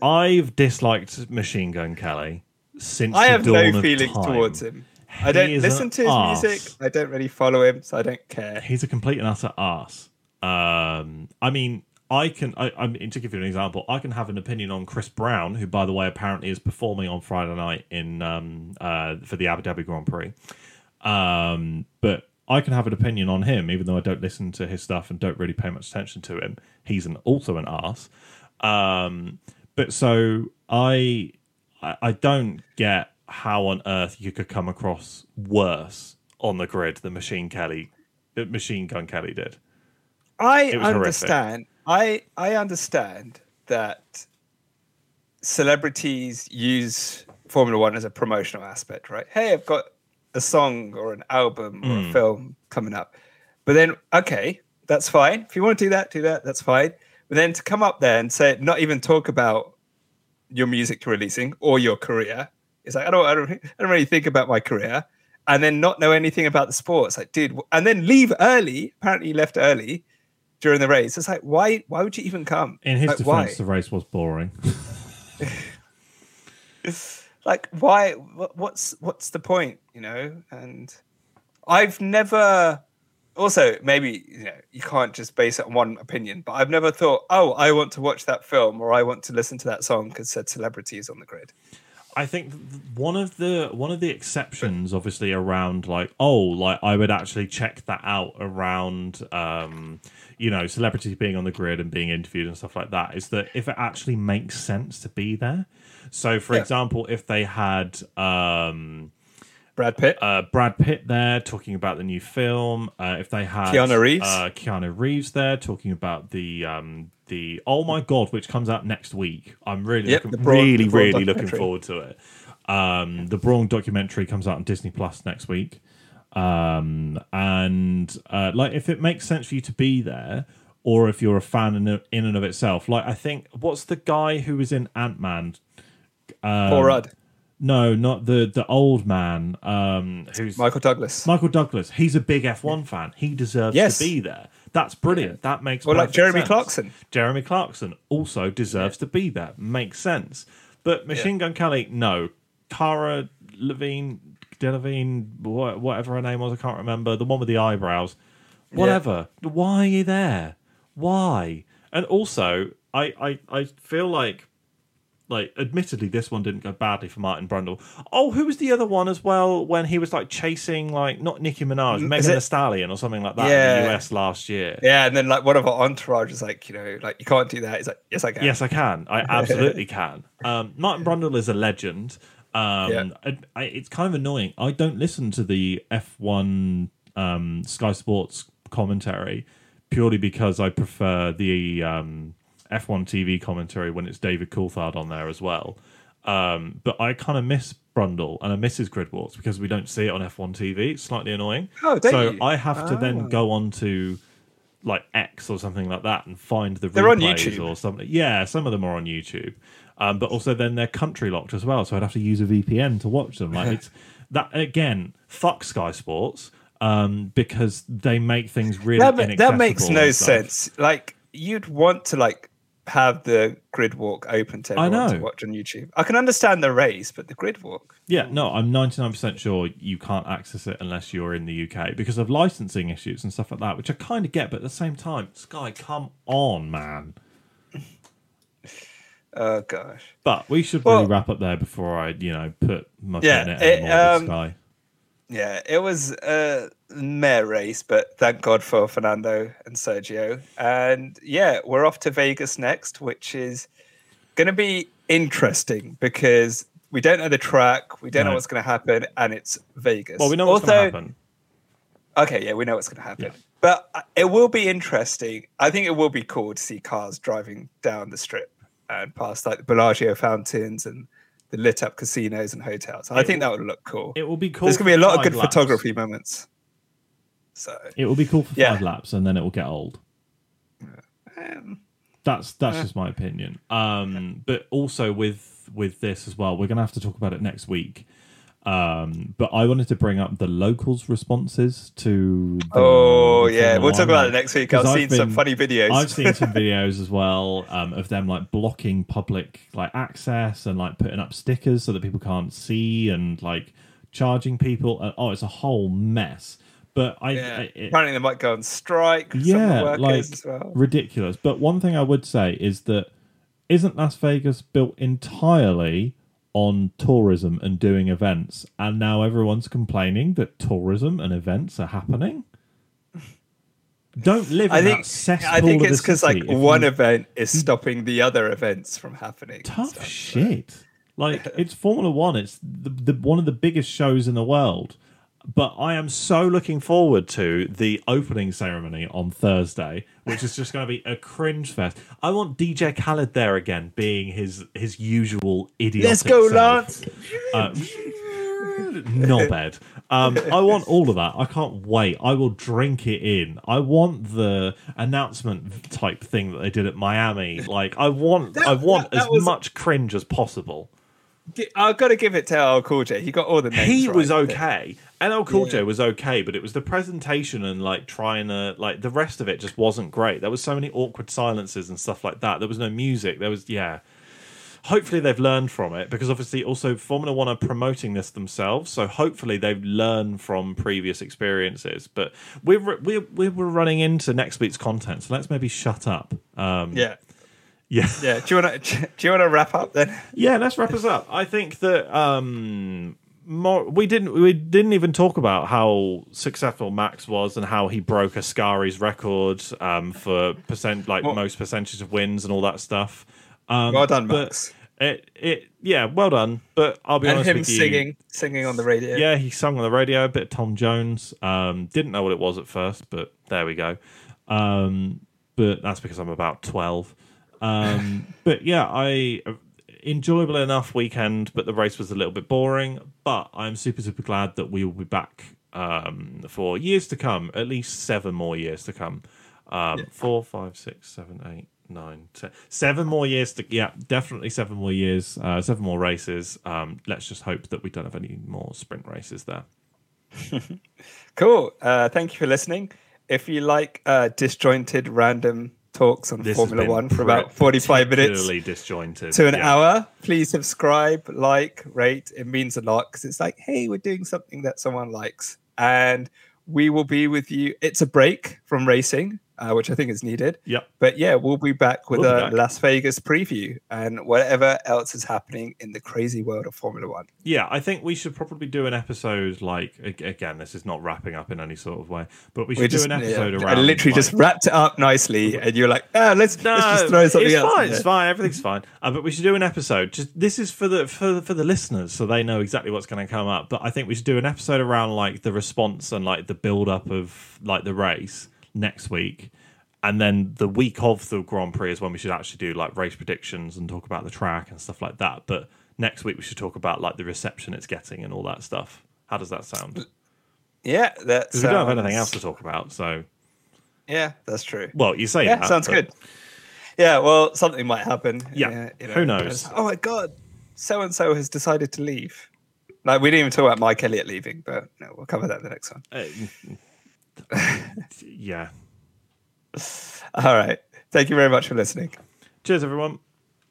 I've disliked Machine Gun Kelly since I have no feelings towards him. I don't listen to his arse. music. I don't really follow him, so I don't care. He's a complete and utter ass. Um, I mean, I can. I, I mean, to give you an example, I can have an opinion on Chris Brown, who, by the way, apparently is performing on Friday night in um, uh, for the Abu Dhabi Grand Prix. Um, but I can have an opinion on him, even though I don't listen to his stuff and don't really pay much attention to him. He's an also an ass. Um, but so I, I, I don't get how on earth you could come across worse on the grid than Machine Kelly, Machine Gun Kelly did. I was horrific. I I understand that celebrities use Formula One as a promotional aspect, right? Hey, I've got a song or an album or Hmm. a film coming up. But then, okay, that's fine. If you want to do that, do that. That's fine. But then to come up there and say, not even talk about your music releasing or your career, it's like I don't, I don't, I don't really think about my career, and then not know anything about the sports. Like, dude, and then leave early. Apparently, you left early during the race. It's like, why? Why would you even come? In his like, defense, the race was boring. why? [LAUGHS] Like, why? What, what's what's the point? You know? And I've never. Also, maybe you know you can't just base it on one opinion, but I've never thought, oh, I want to watch that film or I want to listen to that song because said celebrity is on the grid. I think one of the one of the exceptions, obviously, around like oh, like I would actually check that out around, um, you know, celebrities being on the grid and being interviewed and stuff like that. Is that if it actually makes sense to be there? So, for Yeah. example, if they had um, Brad Pitt. uh, Brad Pitt there talking about the new film. Uh, if they had Keanu Reeves. uh, Keanu Reeves there talking about the um, the oh my god, which comes out next week. I'm really Yep, looking, Brawn- really really looking forward to it. Um, the Brawn documentary comes out on Disney Plus next week. Um, and uh, like if it makes sense for you to be there. Or if you're a fan in, in and of itself, like I think, what's the guy who was in Ant Man? Paul Rudd. No, not the the old man. Um, who's Michael Douglas. Michael Douglas. He's a big F1 fan. He deserves Yes. to be there. That's brilliant. That makes Or like Jeremy sense. Clarkson. Jeremy Clarkson also deserves to be there. Makes sense. But Machine Gun Kelly, no. Cara Levine, Delevine, whatever her name was, I can't remember. The one with the eyebrows. Whatever. Why are you there? Why? And also, I, I, I feel like like admittedly this one didn't go badly for Martin Brundle. Oh, who was the other one as well when he was like chasing like not Nicki Minaj, Megan it- Thee Stallion or something like that in Yeah. the US last year. Yeah, and then like one of our entourage is like, you know, like you can't do that. He's like, yes, I can. Yes, I can. I [LAUGHS] absolutely can. Um, Martin Brundle is a legend. Um, Yeah. I, I, it's kind of annoying. I don't listen to the F1 um, Sky Sports commentary purely because I prefer the um, F1 TV commentary when it's David Coulthard on there as well. Um, but I kind of miss Brundle and I miss his grid walks because we don't see it on F1 TV. It's slightly annoying. Oh, so you? I have to Ah. then go on to like X or something like that and find the They're on YouTube. or something. Yeah, some of them are on YouTube, um, but also then they're country locked as well. So I'd have to use a VPN to watch them. Like [LAUGHS] it's that again. Fuck Sky Sports um, because they make things really that, ma- that makes no sense. Like you'd want to like have the grid walk open to I everyone to watch on YouTube. I can understand the race, but the grid walk. Yeah, no, I'm 99% sure you can't access it unless you're in the UK because of licensing issues and stuff like that, which I kind of get, but at the same time, Sky, come on, man. [LAUGHS] Oh gosh. But we should Well- wrap up there before I, you know, put my Yeah, foot in it it, um, Sky. Yeah, it was a meh race, but thank God for Fernando and Sergio. And yeah, we're off to Vegas next, which is going to be interesting because we don't know the track, we don't know what's going to happen, and it's Vegas. Well, we know what's going to happen. Okay, yeah, we know what's going to happen. But uh, it will be interesting. I think it will be cool to see cars driving down the strip and past like the Bellagio fountains and the lit up casinos and hotels. I It think will- that would look cool. It will be cool. There's going to be a lot of good laps. photography moments. So, It will be cool for Yeah. five laps and then it will get old. um, That's that's Eh. just my opinion. Um, but also with with this as well, we're gonna have to talk about it next week. Um, but I wanted to bring up the locals' responses to. The, oh yeah, we'll talk about it next week. I've I've seen some funny videos. I've seen some [LAUGHS] videos as well um, of them like blocking public like access and like putting up stickers so that people can't see and like charging people. And, oh, it's a whole mess. But I, yeah. I- it- Apparently, they might go on strike. some of the yeah, workers like as well. ridiculous. But one thing I would say is that isn't Las Vegas built entirely on tourism and doing events, and now everyone's complaining that tourism and events are happening? [LAUGHS] Don't live I think I think it's because like one you- event is stopping the other events from happening. tough stuff. shit. Like [LAUGHS] it's Formula One. It's the, the one of the biggest shows in the world. But I am so looking forward to the opening ceremony on Thursday, which is just going to be a cringe fest. I want DJ Khaled there again, being his his usual idiot. Let's go, Lance. Uh, knobhead. Um, I want all of that. I can't wait. I will drink it in. I want the announcement type thing that they did at Miami. Like I want, I want that- that as was- much cringe as possible. I've got to give it to LL Cool J. He got all the names. He right. was okay. LL Cool J was okay, but it was the presentation and like trying to like the rest of it just wasn't great. There was so many awkward silences and stuff like that. There was no music. There was yeah. Hopefully they've learned from it because obviously also Formula One are promoting this themselves, so hopefully they've learned from previous experiences. But we're we're we're we're running into next week's content, so let's maybe shut up. Um, Yeah, yeah. yeah. Do you want to? [LAUGHS] Do you want to wrap up then? Yeah, let's wrap us up. I think that um more we didn't we didn't even talk about how successful Max was and how he broke Ascari's record um for percent like Well- most percentage of wins and all that stuff. Um Well done, Max. It it yeah, well done. But I'll be And honest him with you. singing, singing on the radio. Yeah, he sung on the radio a bit of Tom Jones. Um, didn't know what it was at first, but there we go. Um, but that's because I'm about 12. Um, [LAUGHS] but yeah, I enjoyable enough weekend, but the race was a little bit boring. But I'm super, super glad that we will be back um, for years to come, at least seven more years to come. Um, Four, five, six, seven, eight, nine, ten. Seven more years to, yeah, definitely seven more years, uh, seven more races. Um, let's just hope that we don't have any more sprint races there. [LAUGHS] Cool. Uh, thank you for listening. If you like uh, disjointed random talks on This Formula One for about 45 minutes disjointed to an yeah. hour, please subscribe, like, rate. It means a lot because it's like, hey, we're doing something that someone likes. And we will be with you. It's a break from racing uh, which I think is needed. Yep. But yeah, we'll be back with We'll be a back. Las Vegas preview and whatever else is happening in the crazy world of Formula One. Yeah, I think we should probably do an episode like again. This is not wrapping up in any sort of way, but we should We do just an episode yeah, around. I literally like- just wrapped it up nicely, and you're like, ah, let's, No, let's just throw something it's else. fine. It's fine. Everything's [LAUGHS] fine. Uh, but we should do an episode. Just this is for the for for the listeners, so they know exactly what's going to come up. But I think we should do an episode around like the response and like the build up of like the race next week, and then the week of the Grand Prix is when we should actually do like race predictions and talk about the track and stuff like that. But next week we should talk about like the reception it's getting and all that stuff. How does that sound? Yeah, that's. Because we don't have anything else to talk about. So, Yeah, that's true. well, you say Yeah, that, sounds but- good. Yeah, well, something might happen. Yeah, you who knows? Oh my god, so and so has decided to leave. Like we didn't even talk about Mike Elliott leaving, but no, we'll cover that in the next one. Uh, [LAUGHS] yeah. All right. Thank you very much for listening. Cheers, everyone.